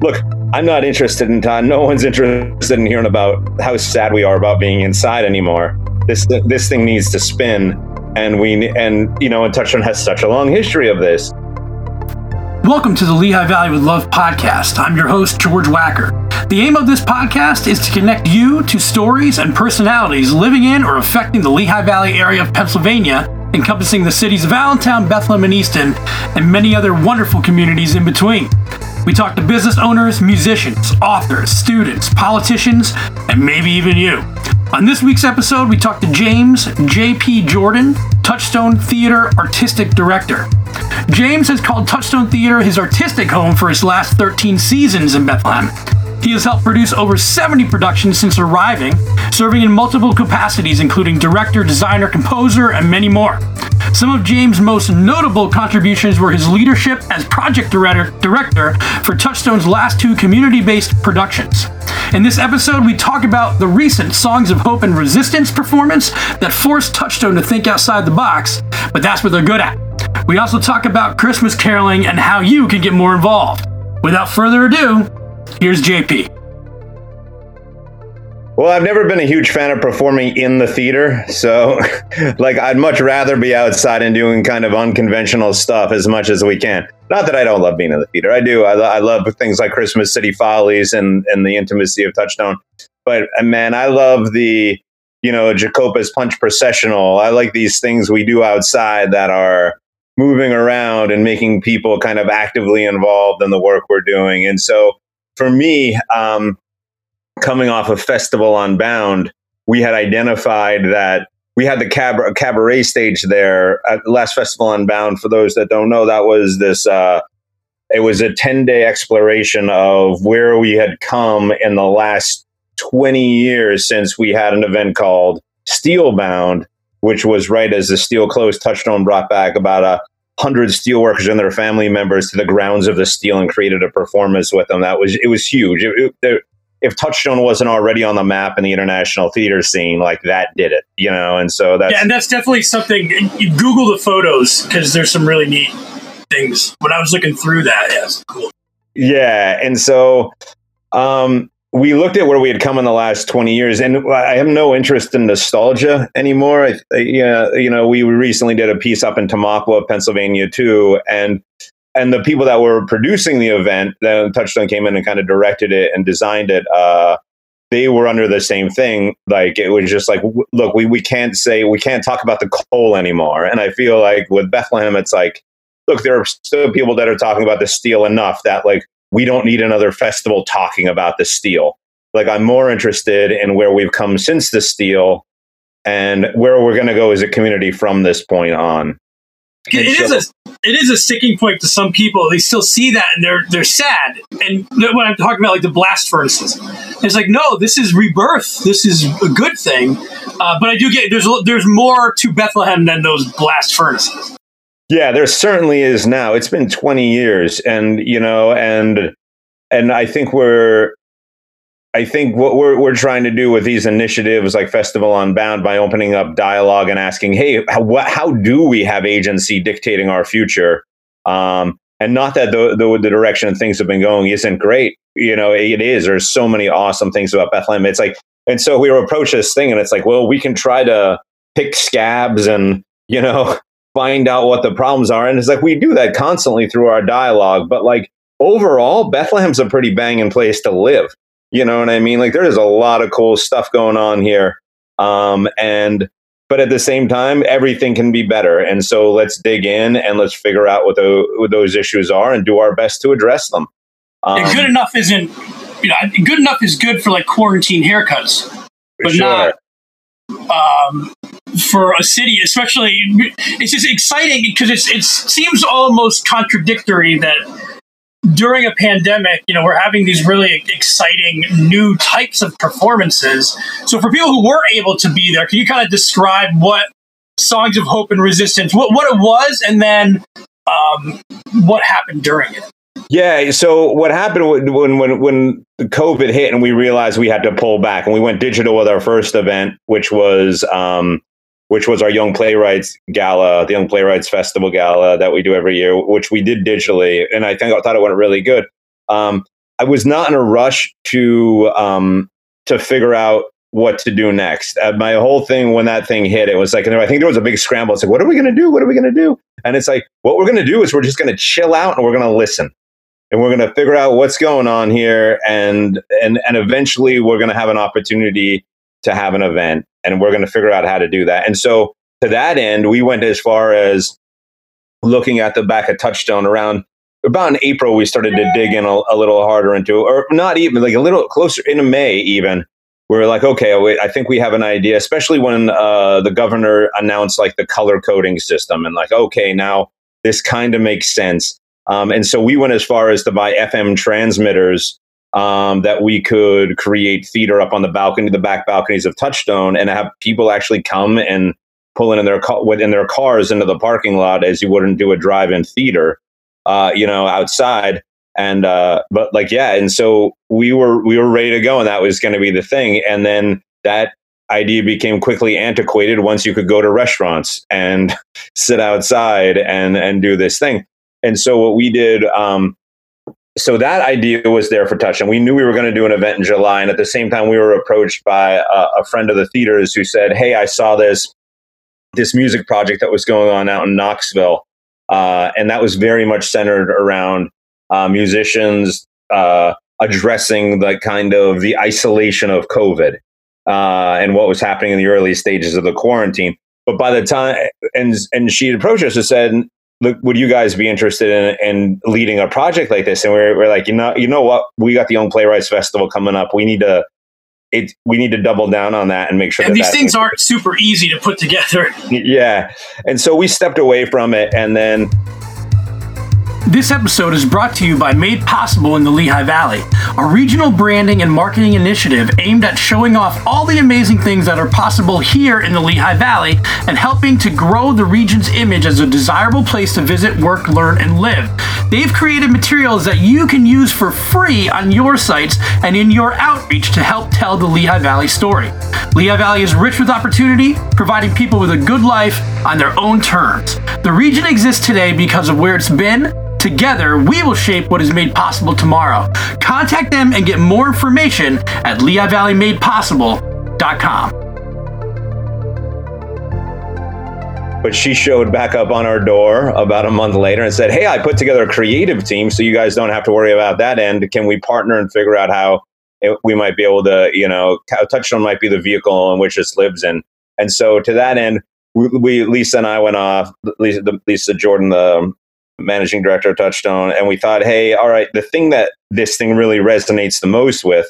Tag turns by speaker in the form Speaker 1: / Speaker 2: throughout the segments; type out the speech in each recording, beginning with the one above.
Speaker 1: look, I'm not interested in time. No one's interested in hearing about how sad we are about being inside anymore. This this thing needs to spin, and we and you know, and Touchstone has such a long history of this.
Speaker 2: Welcome to the Lehigh Valley with Love podcast. I'm your host, George Wacker. The aim of this podcast is to connect you to stories and personalities living in or affecting the Lehigh Valley area of Pennsylvania, encompassing the cities of Allentown, Bethlehem, and Easton, and many other wonderful communities in between. We talk to business owners, musicians, authors, students, politicians, and maybe even you. On this week's episode, we talk to James J.P. Jordan, Touchstone Theater Artistic Director. James has called Touchstone Theater his artistic home for his last 13 seasons in Bethlehem. He has helped produce over 70 productions since arriving, serving in multiple capacities, including director, designer, composer, and many more. Some of James' most notable contributions were his leadership as project director for Touchstone's last two community based productions. In this episode, we talk about the recent Songs of Hope and Resistance performance that forced Touchstone to think outside the box, but that's what they're good at. We also talk about Christmas caroling and how you can get more involved. Without further ado, here's JP.
Speaker 1: Well, I've never been a huge fan of performing in the theater. So, like, I'd much rather be outside and doing kind of unconventional stuff as much as we can. Not that I don't love being in the theater. I do. I, I love things like Christmas City Follies and, and the intimacy of Touchstone. But, uh, man, I love the, you know, Jacopa's Punch Processional. I like these things we do outside that are moving around and making people kind of actively involved in the work we're doing. And so, for me, um, coming off of Festival Unbound, we had identified that we had the cab- cabaret stage there at the last Festival Unbound. For those that don't know, that was this. Uh, it was a ten day exploration of where we had come in the last twenty years since we had an event called Steelbound, which was right as the steel closed. Touchstone brought back about a hundred steelworkers and their family members to the grounds of the steel and created a performance with them. That was it was huge. It, it, if Touchstone wasn't already on the map in the international theater scene, like that did it, you know. And so that's
Speaker 2: yeah, and that's definitely something. You Google the photos because there's some really neat things. When I was looking through that, yes, cool.
Speaker 1: Yeah, and so um, we looked at where we had come in the last 20 years and i have no interest in nostalgia anymore I, yeah you know we recently did a piece up in tamaqua pennsylvania too and and the people that were producing the event, then Touchstone came in and kind of directed it and designed it. Uh, they were under the same thing. Like it was just like, look, we we can't say we can't talk about the coal anymore. And I feel like with Bethlehem, it's like, look, there are still people that are talking about the steel enough that like we don't need another festival talking about the steel. Like I'm more interested in where we've come since the steel and where we're going to go as a community from this point on.
Speaker 2: It is a it is a sticking point to some people. They still see that and they're they're sad. And when I'm talking about like the blast furnaces, it's like no, this is rebirth. This is a good thing. Uh, but I do get there's there's more to Bethlehem than those blast furnaces.
Speaker 1: Yeah, there certainly is now. It's been 20 years, and you know, and and I think we're I think what we're we're trying to do with these initiatives like Festival Unbound by opening up dialogue and asking, hey, how, what, how do we have agency dictating our future? Um, and not that the, the, the direction things have been going isn't great. You know, it is. There's so many awesome things about Bethlehem. It's like, and so we approach this thing, and it's like, well, we can try to pick scabs and you know find out what the problems are, and it's like we do that constantly through our dialogue. But like overall, Bethlehem's a pretty banging place to live you know what I mean? Like there is a lot of cool stuff going on here. Um, and but at the same time, everything can be better. And so let's dig in and let's figure out what, the, what those issues are and do our best to address them.
Speaker 2: Um, good enough isn't, you know, good enough is good for like quarantine haircuts, but sure. not um, for a city, especially. It's just exciting because it's it seems almost contradictory that during a pandemic, you know, we're having these really exciting new types of performances. So for people who were able to be there, can you kind of describe what Songs of Hope and Resistance, what, what it was, and then um, what happened during it?
Speaker 1: Yeah. So what happened when when when COVID hit and we realized we had to pull back and we went digital with our first event, which was um, which was our Young Playwrights Gala, the Young Playwrights Festival Gala that we do every year, which we did digitally, and I think I thought it went really good. Um, I was not in a rush to um, to figure out what to do next. Uh, my whole thing when that thing hit, it was like, I think there was a big scramble. It's like, what are we going to do? What are we going to do? And it's like, what we're going to do is we're just going to chill out and we're going to listen. And we're going to figure out what's going on here. And, and, and eventually we're going to have an opportunity to have an event and we're going to figure out how to do that. And so to that end, we went as far as looking at the back of Touchstone around about in April, we started to dig in a, a little harder into, or not even like a little closer into May even we are like, okay, wait, I think we have an idea, especially when uh, the governor announced like the color coding system and like, okay, now this kind of makes sense. Um, and so we went as far as to buy FM transmitters um, that we could create theater up on the balcony, the back balconies of Touchstone, and have people actually come and pull in, in their car, in their cars into the parking lot as you wouldn't do a drive-in theater, uh, you know, outside. And uh, but like yeah and so we were we were ready to go and that was going to be the thing. And then that idea became quickly antiquated once you could go to restaurants and sit outside and and do this thing. And so what we did um, so that idea was there for touch and we knew we were going to do an event in july and at the same time we were approached by a, a friend of the theaters who said hey i saw this this music project that was going on out in knoxville uh, and that was very much centered around uh, musicians uh, addressing the kind of the isolation of COVID uh, and what was happening in the early stages of the quarantine. But by the time, and and she approached us and said, "Look, would you guys be interested in, in leading a project like this?" And we're, we're like, you know, you know what? We got the Young Playwrights Festival coming up. We need to it, we need to double down on that and make sure
Speaker 2: and
Speaker 1: that
Speaker 2: these
Speaker 1: that
Speaker 2: things aren't super easy to put together.
Speaker 1: Yeah. And so we stepped away from it and then
Speaker 2: this episode is brought to you by Made Possible in the Lehigh Valley, a regional branding and marketing initiative aimed at showing off all the amazing things that are possible here in the Lehigh Valley and helping to grow the region's image as a desirable place to visit, work, learn, and live. They've created materials that you can use for free on your sites and in your outreach to help tell the Lehigh Valley story. Lehigh Valley is rich with opportunity, providing people with a good life on their own terms. The region exists today because of where it's been Together, we will shape what is made possible tomorrow. Contact them and get more information at LehighValleyMadePossible.com.
Speaker 1: But she showed back up on our door about a month later and said, Hey, I put together a creative team so you guys don't have to worry about that end. Can we partner and figure out how it, we might be able to, you know, Touchstone might be the vehicle in which this lives in? And so to that end, we, we Lisa and I went off. Lisa, Lisa Jordan, the managing director of Touchstone, and we thought, hey, all right, the thing that this thing really resonates the most with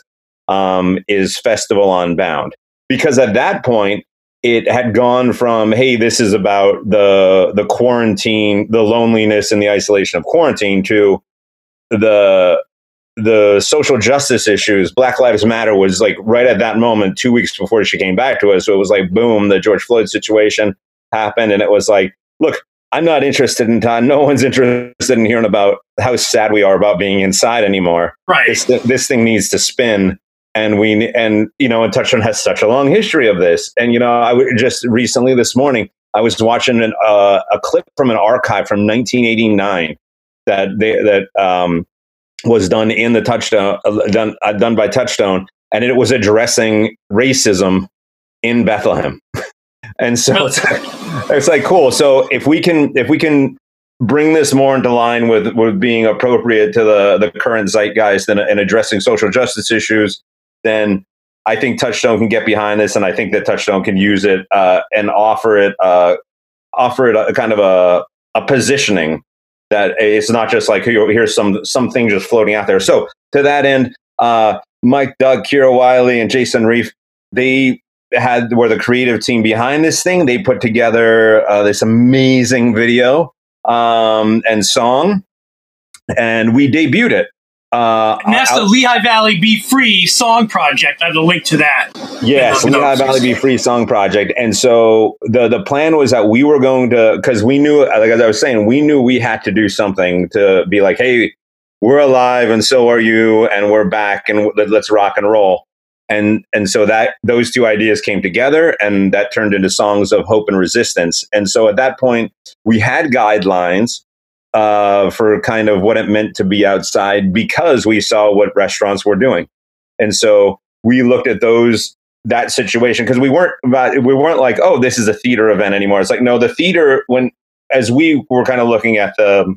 Speaker 1: um, is Festival Unbound, because at that point it had gone from, hey, this is about the the quarantine, the loneliness and the isolation of quarantine, to the the social justice issues. Black Lives Matter was like right at that moment, two weeks before she came back to us. So it was like, boom, the George Floyd situation happened, and it was like, look, I'm not interested in time. No one's interested in hearing about how sad we are about being inside anymore.
Speaker 2: Right.
Speaker 1: This, this thing needs to spin. And we, and, you know, and Touchstone has such a long history of this. And, you know, I w- just recently this morning, I was watching an, uh, a clip from an archive from 1989 that they, that, um, was done in the touchstone, uh, done, uh, done by Touchstone. And it was addressing racism in Bethlehem. And so it's, it's like cool. So if we can if we can bring this more into line with with being appropriate to the the current zeitgeist and, and addressing social justice issues, then I think Touchstone can get behind this, and I think that Touchstone can use it uh, and offer it uh, offer it a, kind of a a positioning that it's not just like here's some something just floating out there. So to that end, uh, Mike, Doug, Kira Wiley, and Jason Reef, they had were the creative team behind this thing. They put together uh, this amazing video um, and song, and we debuted it.
Speaker 2: Uh, and that's the Lehigh Valley Be Free song project. I have the link to that.
Speaker 1: Yes, Lehigh Valley Be Free song project. And so the the plan was that we were going to because we knew, like as I was saying, we knew we had to do something to be like, hey, we're alive, and so are you, and we're back, and let's rock and roll and and so that those two ideas came together and that turned into songs of hope and resistance. And so at that point we had guidelines uh, for kind of what it meant to be outside because we saw what restaurants were doing, and so we looked at those that situation because we weren't about we weren't like oh this is a theater event anymore. It's like no, the theater when as we were kind of looking at the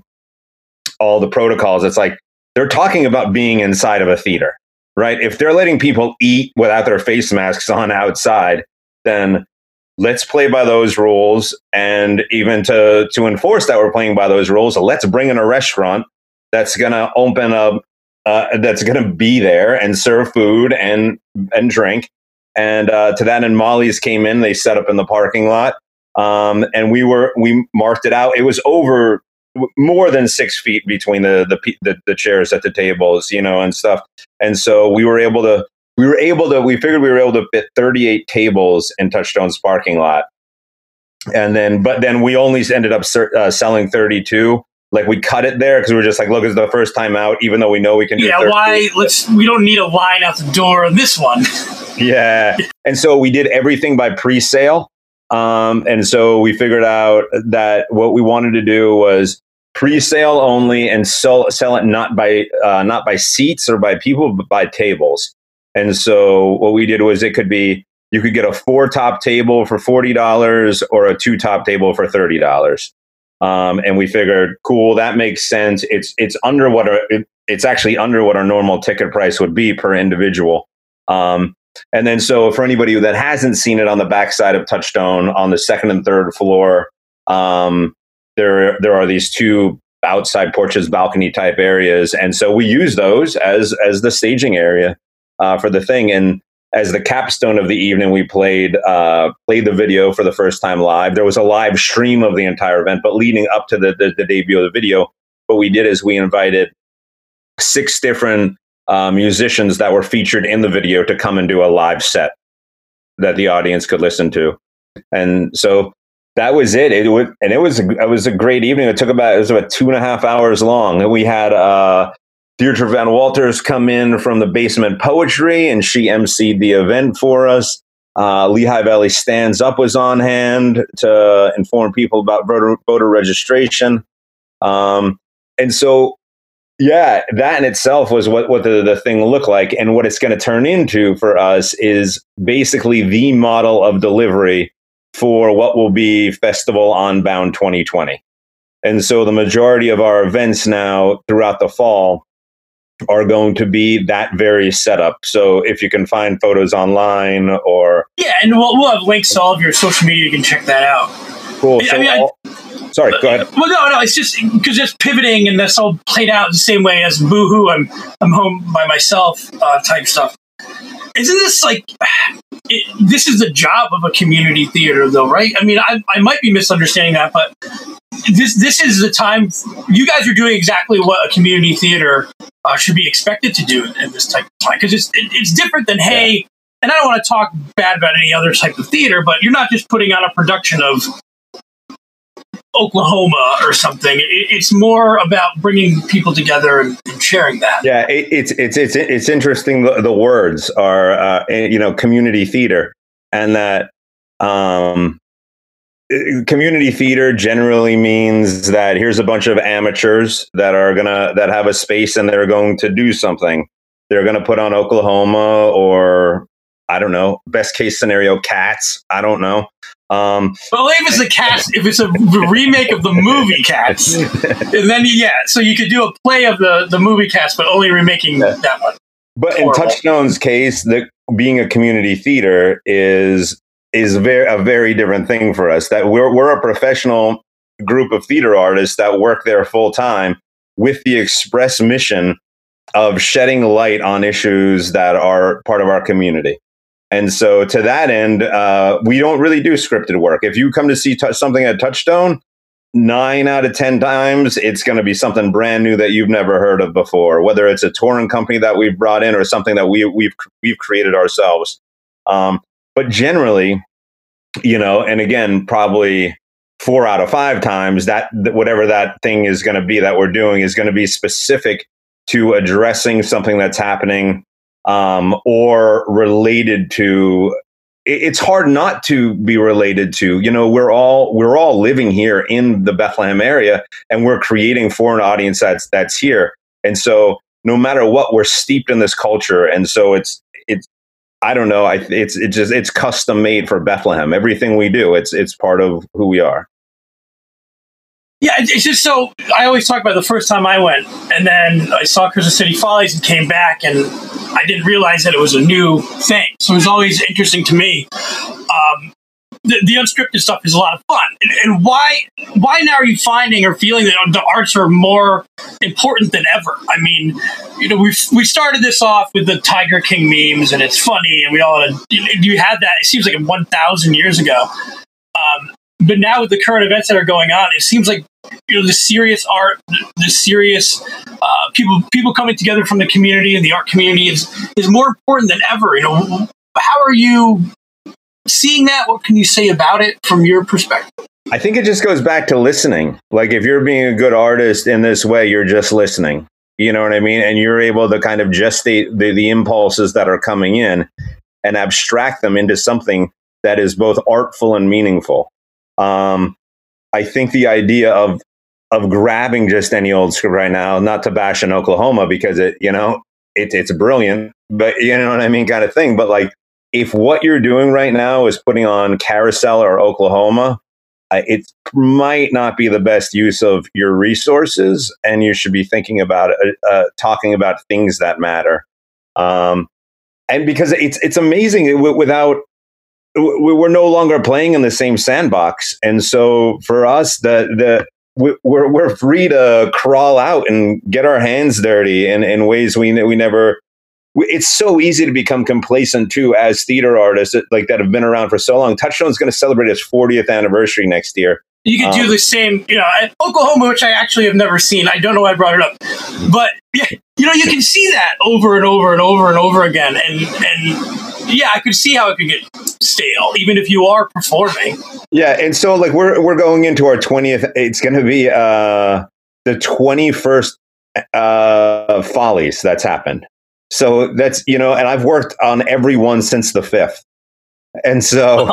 Speaker 1: all the protocols, it's like they're talking about being inside of a theater, right? If they're letting people eat without their face masks on outside, then let's play by those rules. And even to to enforce that we're playing by those rules, let's bring in a restaurant that's going to open up, uh, that's going to be there and serve food and and drink. And uh, to that, and Molly's came in. They set up in the parking lot, um, and we were we marked it out. It was over more than six feet between the, the, the the chairs at the tables, you know, and stuff. And so we were able to we were able to we figured we were able to fit 38 tables in Touchstone's parking lot. And then, but then we only ended up uh, selling 32 like we cut it there because we were just like, look, it's the first time out, even though we know we can do.
Speaker 2: Yeah, 30. why? Let's. We don't need a line out the door on this one.
Speaker 1: yeah, and so we did everything by pre-sale. Um, and so we figured out that what we wanted to do was pre-sale only and sell sell it not by uh, not by seats or by people but by tables. And so what we did was it could be you could get a four top table for forty dollars or a two top table for thirty dollars. Um, and we figured, cool, that makes sense. It's it's under what our, it, it's actually under what our normal ticket price would be per individual. Um, and then so for anybody that hasn't seen it on the backside of Touchstone on the second and third floor, um, there there are these two outside porches, balcony type areas, and so we use those as as the staging area uh, for the thing. And as the capstone of the evening, we played uh, played the video for the first time live. There was a live stream of the entire event, but leading up to the, the, the debut of the video, what we did is we invited six different uh, musicians that were featured in the video to come and do a live set that the audience could listen to. And so that was it. It was, and it was a, it was a great evening. It took about it was about two and a half hours long, and we had uh, Deirdre Van Walters come in from the Basement Poetry, and she emceed the event for us. Uh, Lehigh Valley Stands Up was on hand to inform people about voter, voter registration. Um, and so, yeah, that in itself was what, what the, the thing looked like. And what it's going to turn into for us is basically the model of delivery for what will be Festival Unbound 2020. And so the majority of our events now throughout the fall are going to be that very setup. So if you can find photos online or
Speaker 2: yeah, and we'll, we'll have links to all of your social media. You can check that out.
Speaker 1: Cool. So I mean, all, sorry, go ahead.
Speaker 2: Well, no, no, it's just because just pivoting and that's all played out the same way as Boohoo. I'm I'm home by myself uh, type stuff. Isn't this like it, this is the job of a community theater, though, right? I mean, I, I might be misunderstanding that, but this this is the time you guys are doing exactly what a community theater uh, should be expected to do in this type of time because it's it, it's different than hey. And I don't want to talk bad about any other type of theater, but you're not just putting on a production of Oklahoma or something. It, it's more about bringing people together and, and sharing that.
Speaker 1: Yeah, it, it's it's it's it's interesting. The, the words are uh, eh, you know community theater, and that um, eh, community theater generally means that here's a bunch of amateurs that are gonna that have a space and they're going to do something. They're gonna put on Oklahoma or I don't know. Best case scenario, cats. I don't know. Um,
Speaker 2: if it's a cats, if it's a remake of the movie Cats, and then yeah, so you could do a play of the the movie Cats, but only remaking yeah. that one.
Speaker 1: But Horrible. in Touchstone's case, the being a community theater is is very a very different thing for us. That we're we're a professional group of theater artists that work there full time with the express mission of shedding light on issues that are part of our community. And so, to that end, uh, we don't really do scripted work. If you come to see t- something at Touchstone, nine out of 10 times, it's going to be something brand new that you've never heard of before, whether it's a touring company that we've brought in or something that we, we've, we've created ourselves. Um, but generally, you know, and again, probably four out of five times that whatever that thing is going to be that we're doing is going to be specific to addressing something that's happening um, or related to it's hard not to be related to you know we're all we're all living here in the bethlehem area and we're creating for an audience that's that's here. And so no matter what we're steeped in this culture. And so it's it's i don't know. I, it's it's just it's custom made for bethlehem. Everything we do it's it's part of who we are
Speaker 2: yeah, it's just so. I always talk about the first time I went, and then I saw Christmas City Follies and came back, and I didn't realize that it was a new thing. So it was always interesting to me. Um, the, the, unscripted stuff is a lot of fun. And, and, why why now are you finding or feeling that the arts are more important than ever? I mean, you know, we we started this off with the Tiger King memes, and it's funny, and we all you had that. It seems like one thousand years ago. Um, but now with the current events that are going on, it seems like you know the serious art, the serious uh, people people coming together from the community and the art community is is more important than ever. You know, how are you seeing that? What can you say about it from your perspective?
Speaker 1: I think it just goes back to listening. Like if you're being a good artist in this way, you're just listening. You know what I mean? And you're able to kind of gestate the, the impulses that are coming in and abstract them into something that is both artful and meaningful. Um, I think the idea of of grabbing just any old script right now, not to bash in Oklahoma because it, you know, it, it's brilliant, but you know what I mean, kind of thing. But like, if what you're doing right now is putting on Carousel or Oklahoma, uh, it might not be the best use of your resources, and you should be thinking about uh, uh, talking about things that matter. Um, and because it's it's amazing without we're no longer playing in the same sandbox, and so for us, the the we're we're free to crawl out and get our hands dirty in, in ways we we never. It's so easy to become complacent too as theater artists like that have been around for so long. Touchstone's going to celebrate its 40th anniversary next year.
Speaker 2: You could um, do the same, you know, Oklahoma, which I actually have never seen. I don't know why I brought it up, but yeah, you know, you can see that over and over and over and over again, and and yeah, I could see how it could get stale, even if you are performing.
Speaker 1: Yeah, and so like we're we're going into our twentieth. It's going to be uh, the twenty first uh, follies that's happened. So that's you know, and I've worked on every one since the fifth, and so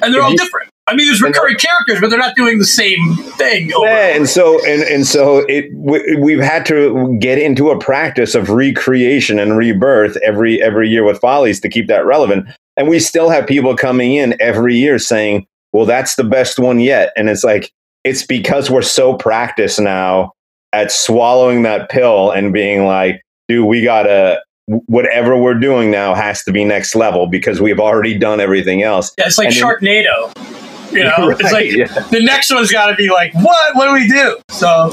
Speaker 2: and they're all you, different. I mean, there's recurring characters, but they're not doing the same thing.
Speaker 1: yeah, and so and and so it we, have had to get into a practice of recreation and rebirth every every year with Follies to keep that relevant. And we still have people coming in every year saying, "Well, that's the best one yet," and it's like it's because we're so practiced now at swallowing that pill and being like, "Dude, we gotta." Whatever we're doing now has to be next level because we've already done everything else.
Speaker 2: Yeah, it's like and Sharknado. Then, you know, right, it's like yeah. the next one's got to be like, what? What do we do? So,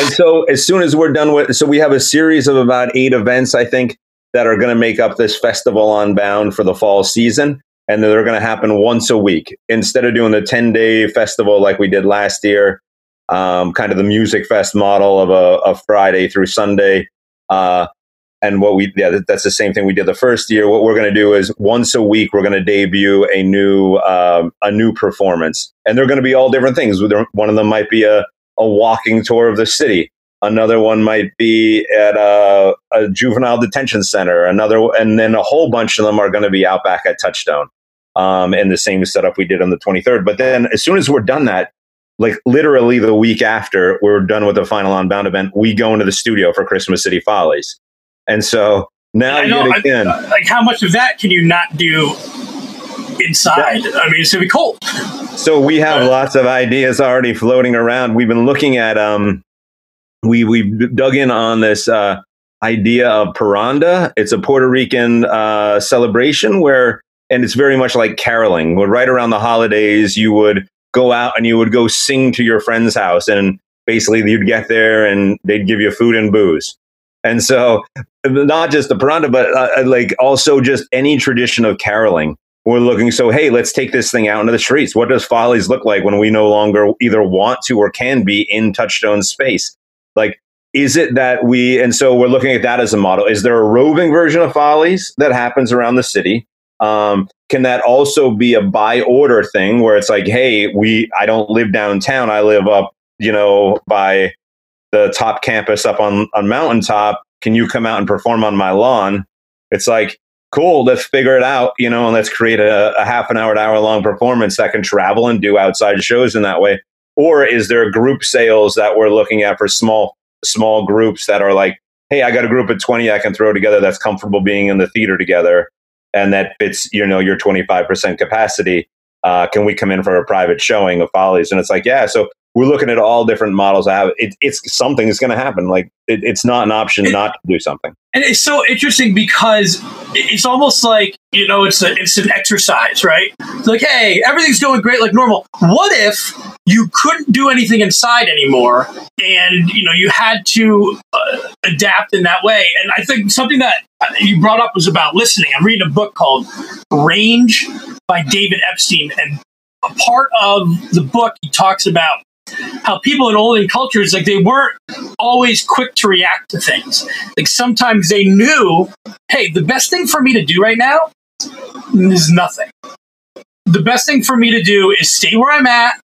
Speaker 1: and so as soon as we're done with, so we have a series of about eight events, I think, that are going to make up this Festival Unbound for the fall season, and they're going to happen once a week instead of doing the ten day festival like we did last year. Um, kind of the music fest model of a, a Friday through Sunday. Uh, and what we yeah that's the same thing we did the first year. What we're going to do is once a week we're going to debut a new um, a new performance. And they're going to be all different things. One of them might be a, a walking tour of the city. Another one might be at a, a juvenile detention center. Another and then a whole bunch of them are going to be out back at touchstone um, in the same setup we did on the 23rd but then as soon as we're done that like literally the week after we're done with the final unbound event we go into the studio for christmas city follies and so now know, yet again,
Speaker 2: I, like how much of that can you not do inside? I mean, it's gonna be cold.
Speaker 1: So we have uh, lots of ideas already floating around. We've been looking at um, we we dug in on this uh, idea of parranda. It's a Puerto Rican uh, celebration where, and it's very much like caroling. Where right around the holidays, you would go out and you would go sing to your friend's house, and basically you'd get there and they'd give you food and booze. And so, not just the parranda, but uh, uh, like also just any tradition of caroling. We're looking, so hey, let's take this thing out into the streets. What does Follies look like when we no longer either want to or can be in Touchstone space? Like, is it that we, and so we're looking at that as a model. Is there a roving version of Follies that happens around the city? Um, can that also be a by order thing where it's like, hey, we, I don't live downtown, I live up, you know, by the top campus up on on mountaintop can you come out and perform on my lawn it's like cool, let's figure it out, you know, and let's create a, a half an hour, hour long performance that can travel and do outside shows in that way? Or is there group sales that we're looking at for small small groups that are like, hey, I got a group of 20 I can throw together that's comfortable being in the theater together and that fits, you know, your 25% capacity. Uh, can we come in for a private showing of Follies? And it's like, yeah. So we're looking at all different models. Have it, it's something is going to happen. Like it, it's not an option it, not to do something.
Speaker 2: And it's so interesting because it's almost like you know it's a, it's an exercise, right? It's like, hey, everything's going great like normal. What if you couldn't do anything inside anymore, and you know you had to uh, adapt in that way? And I think something that you brought up was about listening. I'm reading a book called Range by David Epstein, and a part of the book he talks about how people in olden cultures like they weren't always quick to react to things. Like sometimes they knew hey the best thing for me to do right now is nothing. The best thing for me to do is stay where i'm at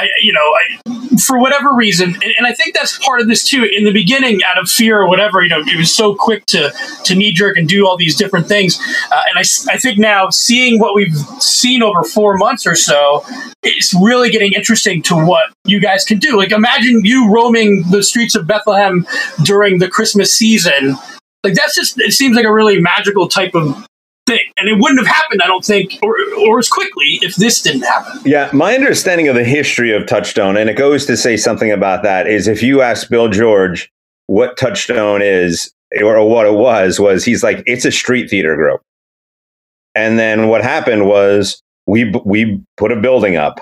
Speaker 2: I, you know, I, for whatever reason, and, and, I think that's part of this too. In the beginning, out of fear or whatever, you know, it was so quick to to knee jerk and do all these different things. Uh, and I, I think now, seeing what we've seen over four months or so, it's really getting interesting to what you guys can do. Like, imagine you roaming the streets of Bethlehem during the Christmas season. Like, that's just it seems like a really magical type of thing. And it wouldn't have happened, I don't think, or, or as quickly if this didn't happen.
Speaker 1: Yeah, my understanding of the history of Touchstone, and it goes to say something about that, is if you ask Bill George what Touchstone is or what it was, was he's like, it's a street theater group. And then what happened was we we put a building up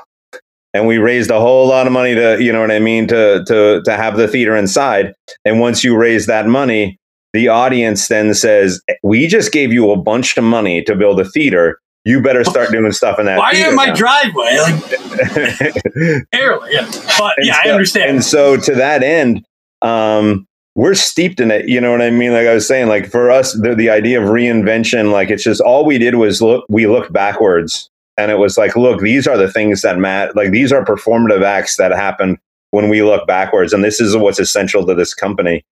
Speaker 1: and we raised a whole lot of money to you know what I mean to to to have the theater inside. And once you raise that money, the audience then says, "We just gave you a bunch of money to build a theater. You better start doing stuff in that."
Speaker 2: Why in my now. driveway? Like, barely, yeah. But and yeah, so, I understand.
Speaker 1: And so, to that end, um, we're steeped in it. You know what I mean? Like I was saying, like for us, the, the idea of reinvention, like it's just all we did was look. We looked backwards, and it was like, look, these are the things that matter. Like these are performative acts that happen when we look backwards, and this is what's essential to this company.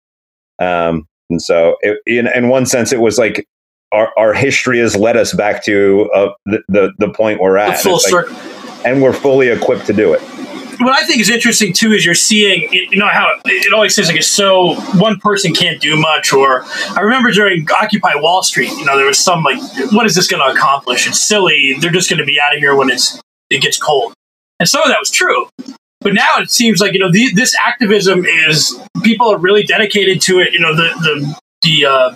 Speaker 1: Um, and so, it, in, in one sense, it was like our, our history has led us back to uh, the, the, the point we're at.
Speaker 2: full circle.
Speaker 1: Like, and we're fully equipped to do it.
Speaker 2: What I think is interesting too is you're seeing, you know, how it always seems like, it's so one person can't do much. Or I remember during Occupy Wall Street, you know, there was some like, what is this going to accomplish? It's silly. They're just going to be out of here when it's it gets cold. And some of that was true. But now it seems like you know the, this activism is people are really dedicated to it. You know the the the uh,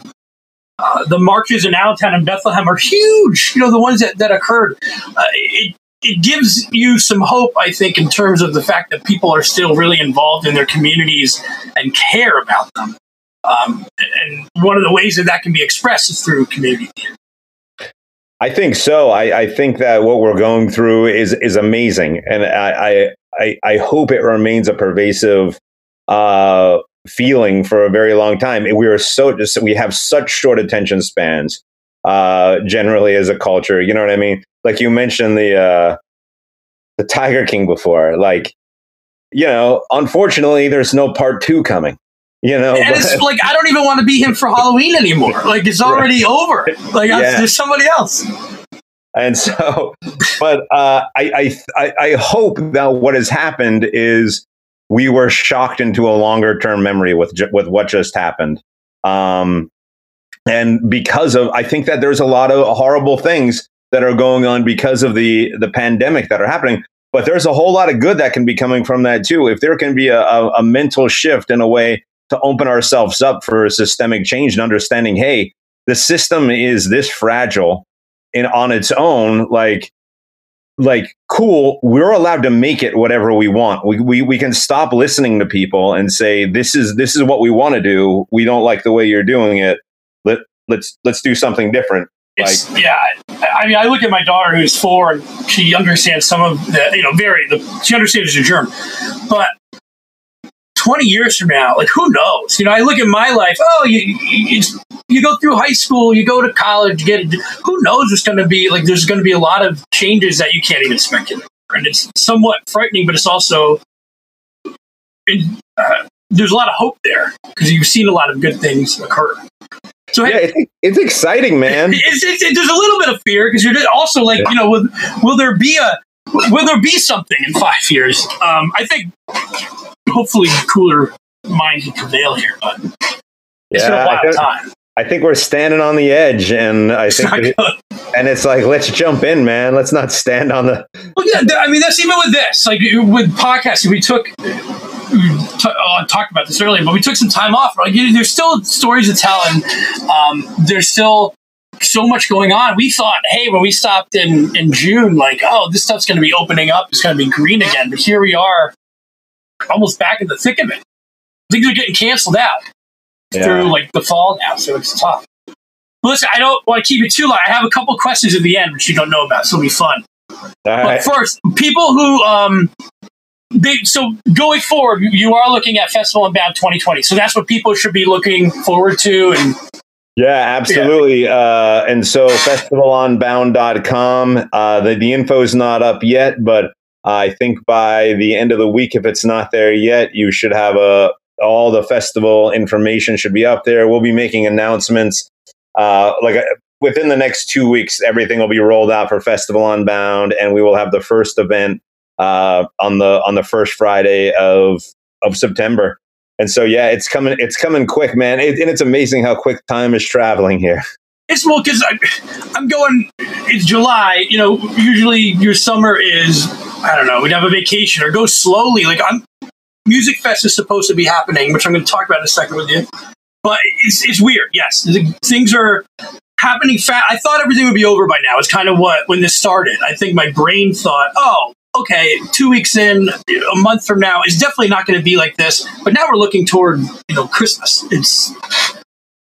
Speaker 2: uh, the marches in Allentown and Bethlehem are huge. You know the ones that that occurred. Uh, it it gives you some hope, I think, in terms of the fact that people are still really involved in their communities and care about them. Um, and one of the ways that that can be expressed is through community.
Speaker 1: I think so. I, I, think that what we're going through is is amazing, and I I, I hope it remains a pervasive uh, feeling for a very long time. We are so we have such short attention spans uh, generally as a culture. You know what I mean? Like you mentioned the uh, the Tiger King before. Like you know, unfortunately, there's no part two coming you know
Speaker 2: and it's like i don't even want to be him for halloween anymore like it's already right. over like yeah. there's somebody else
Speaker 1: and so but uh, I, I i hope that what has happened is we were shocked into a longer term memory with with what just happened. Um and because of i think that there's a lot of horrible things that are going on because of the the pandemic that are happening but there's a whole lot of good that can be coming from that too. If there can be a, a, a mental shift in a way to open ourselves up for systemic change and understanding, hey, the system is this fragile and on its own, like like cool we're allowed to make it whatever we want. We, we we can stop listening to people and say this is this is what we want to do. We don't like the way you're doing it. Let let's let's do something different.
Speaker 2: Like, yeah i mean i look at my daughter who's four and she understands some of the you know very the she understands the germ but 20 years from now, like who knows? You know, I look at my life. Oh, you you, you go through high school, you go to college, get who knows what's going to be like. There's going to be a lot of changes that you can't even speculate, and it's somewhat frightening, but it's also it, uh, there's a lot of hope there because you've seen a lot of good things occur.
Speaker 1: So yeah, hey, it's, it's, exciting, man.
Speaker 2: It's, it's, it, there's a little bit of fear because you're also like, you know, will, will there be a will there be something in five years? Um, I think hopefully cooler minds will prevail here, but it's yeah, been a wild time.
Speaker 1: I think we're standing on the edge, and I think, it, and it's like, let's jump in, man. Let's not stand on the.
Speaker 2: Well, yeah, I mean, that's even with this. Like with podcasting, we took we t- oh, talked about this earlier, but we took some time off. Like, there's still stories to tell, and um, there's still so much going on. We thought, hey, when we stopped in in June, like, oh, this stuff's going to be opening up. It's going to be green again. But here we are, almost back in the thick of it. Things are getting canceled out yeah. through like the fall now, so it's tough. listen, I don't want to keep it too long. I have a couple questions at the end which you don't know about, so it'll be fun. but first, people who um, they, so going forward, you are looking at Festival Unbound 2020. So that's what people should be looking forward to. And
Speaker 1: yeah, absolutely. Yeah. Uh, and so festivalunbound.com, uh, the, the info is not up yet, but I think by the end of the week, if it's not there yet, you should have a all the festival information should be up there. We'll be making announcements uh, like uh, within the next two weeks. Everything will be rolled out for Festival Unbound, and we will have the first event uh, on the on the first Friday of of September. And so, yeah, it's coming. It's coming quick, man. It, and it's amazing how quick time is traveling here.
Speaker 2: It's well because I'm going. It's July. You know, usually your summer is I don't know. We'd have a vacation or go slowly. Like I'm, Music Fest is supposed to be happening, which I'm going to talk about in a second with you. But it's it's weird. Yes, things are happening fast. I thought everything would be over by now. It's kind of what when this started. I think my brain thought, oh, okay, two weeks in, a month from now is definitely not going to be like this. But now we're looking toward you know Christmas. It's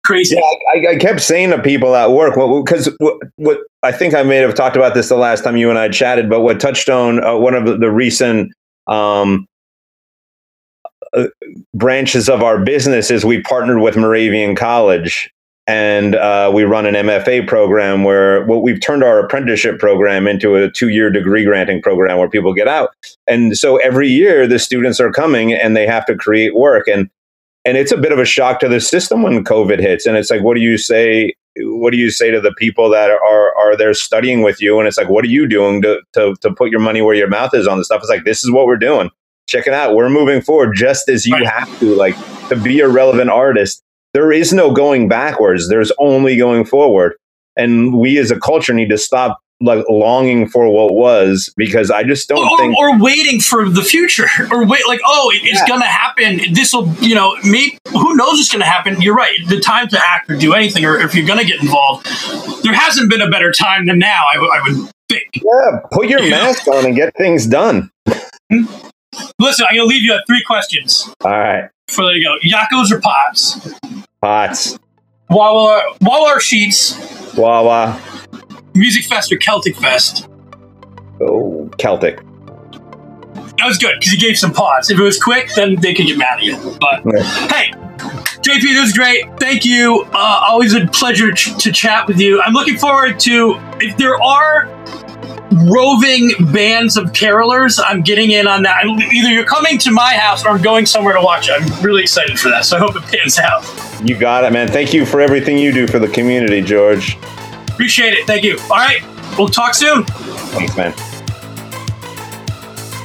Speaker 2: crazy.
Speaker 1: Yeah, I, I, kept saying to people at work, because what, what, I think I may have talked about this the last time you and I chatted, but what Touchstone, uh, one of the, the recent um, uh, branches of our business is we partnered with Moravian College and uh, we run an MFA program where well, we've turned our apprenticeship program into a two-year degree granting program where people get out. And so every year the students are coming and they have to create work and and it's a bit of a shock to the system when COVID hits. And it's like, what do you say? What do you say to the people that are are there studying with you? And it's like, what are you doing to to to put your money where your mouth is on the stuff? It's like this is what we're doing. Check it out. We're moving forward just as you right. have to, like to be a relevant artist there is no going backwards. There's only going forward. And we as a culture need to stop like longing for what was because I just don't
Speaker 2: or,
Speaker 1: think
Speaker 2: or waiting for the future or wait like oh it's yeah. gonna happen this will you know maybe who knows what's gonna happen you're right the time to act or do anything or if you're gonna get involved there hasn't been a better time than now I, w- I would think
Speaker 1: yeah put your you mask know? on and get things done
Speaker 2: listen I'm gonna leave you at three questions
Speaker 1: all right
Speaker 2: before there you go Yocco's or Potts
Speaker 1: Potts.
Speaker 2: Wawa, Wawa Sheetz.
Speaker 1: Wawa.
Speaker 2: Music Fest or Celtic Fest?
Speaker 1: Oh, Celtic.
Speaker 2: That was good because he gave some pause. If it was quick, then they could get mad at you. But yeah. hey, JP, this was great. Thank you. Uh, always a pleasure ch- to chat with you. I'm looking forward to if there are roving bands of carolers. I'm getting in on that. Either you're coming to my house or I'm going somewhere to watch it. I'm really excited for that. So I hope it pans out.
Speaker 1: You got it, man. Thank you for everything you do for the community, George.
Speaker 2: Appreciate it. Thank you. All right. We'll talk soon.
Speaker 1: Thanks, man.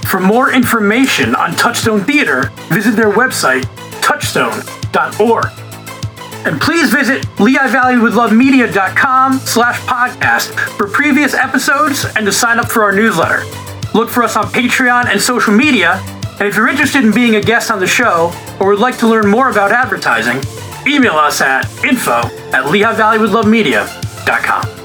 Speaker 2: For more information on Touchstone Theater, visit their website, touchstone.org. And please visit LehighValleyWithLoveMedia.com slash podcast for previous episodes and to sign up for our newsletter. Look for us on Patreon and social media. And if you're interested in being a guest on the show or would like to learn more about advertising, email us at info at LehighValleyWithLoveMedia.com.